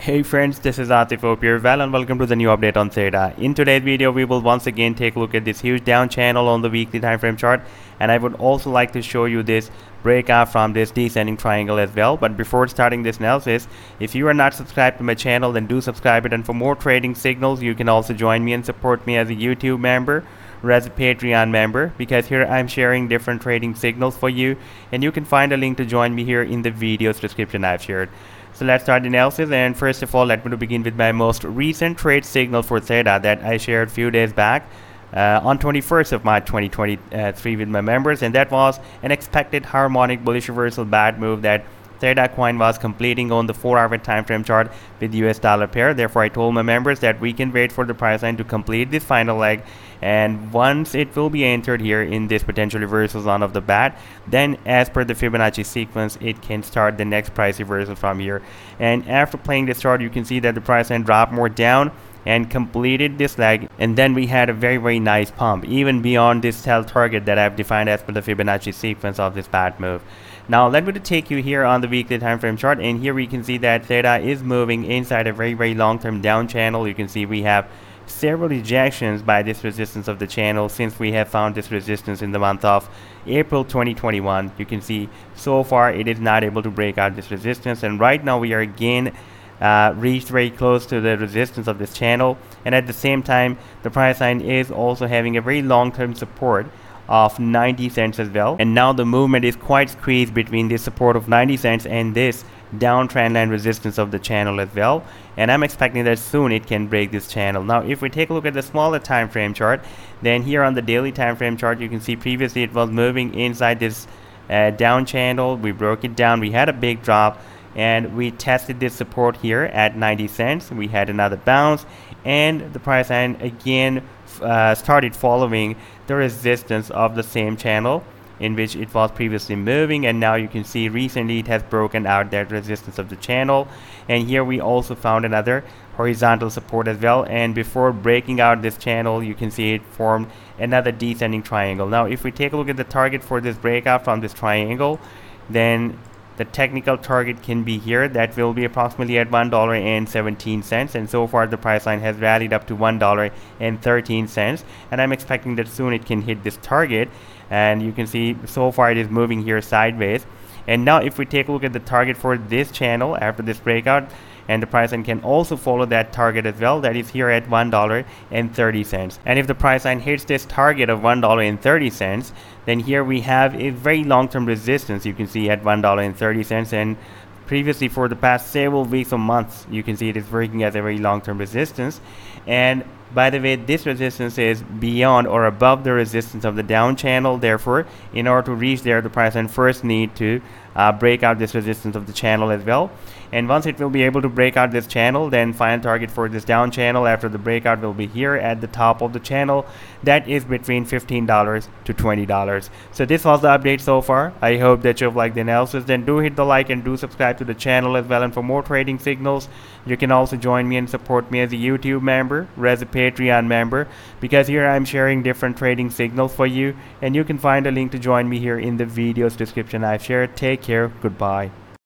Hey friends, this is Atif Hope here, well and welcome to the new update on Theta. In today's video, we will once again take a look at this huge down channel on the weekly time frame chart and I would also like to show you this breakout from this descending triangle as well. But before starting this analysis, if you are not subscribed to my channel, then do subscribe it and for more trading signals, you can also join me and support me as a YouTube member or as a Patreon member because here I'm sharing different trading signals for you and you can find a link to join me here in the video's description I've shared. So let's start the analysis. And first of all let me to begin with my most recent trade signal for Theta that I shared a few days back uh, on 21st of March 2023 with my members. And that was an expected harmonic bullish reversal bat move that Theta coin was completing on the 4 hour time frame chart with US dollar pair. Therefore, I told my members that we can wait for the price line to complete this final leg and once it will be entered here in this potential reversal zone of the bat then as per the Fibonacci sequence it can start the next price reversal from here and after playing this chart you can see that the price line dropped more down and completed this leg and then we had a very very nice pump even beyond this sell target that I've defined as per the Fibonacci sequence of this bat move. Now let me take you here on the weekly time frame chart and here we can see that theta is moving inside a very very long term down channel. You can see we have several rejections by this resistance of the channel since we have found this resistance in the month of April 2021. You can see so far it is not able to break out this resistance and right now we are again uh, reached very close to the resistance of this channel. And at the same time the price line is also having a very long-term support of 90 cents as well. And now the movement is quite squeezed between this support of 90 cents and this downtrend line resistance of the channel as well. And I'm expecting that soon it can break this channel. Now if we take a look at the smaller time frame chart then here on the daily time frame chart you can see previously it was moving inside this uh, down channel. We broke it down. We had a big drop and we tested this support here at 90 cents. We had another bounce and the price line again uh, started following the resistance of the same channel in which it was previously moving. And now you can see recently it has broken out that resistance of the channel. And here we also found another horizontal support as well. And before breaking out this channel you can see it formed another descending triangle. Now if we take a look at the target for this breakout from this triangle then the technical target can be here. That will be approximately at $1.17 and so far the price line has rallied up to $1.13 and I'm expecting that soon it can hit this target. And you can see so far it is moving here sideways and now if we take a look at the target for this channel after this breakout and the price line can also follow that target as well that is here at $1.30 and if the price line hits this target of $1.30 then here we have a very long-term resistance you can see at $1.30 and previously for the past several weeks or months. You can see it is working as a very long-term resistance. And by the way this resistance is beyond or above the resistance of the down channel. Therefore in order to reach there the price line first need to uh, break out this resistance of the channel as well. And once it will be able to break out this channel then final target for this down channel after the breakout will be here at the top of the channel. That is between $15 to $20 so this was the update so far. I hope that you've liked the analysis. Then do hit the like and do subscribe to the channel as well. And for more trading signals you can also join me and support me as a YouTube member or as a Patreon member because here I'm sharing different trading signals for you. And you can find a link to join me here in the video's description. I've shared take care. Goodbye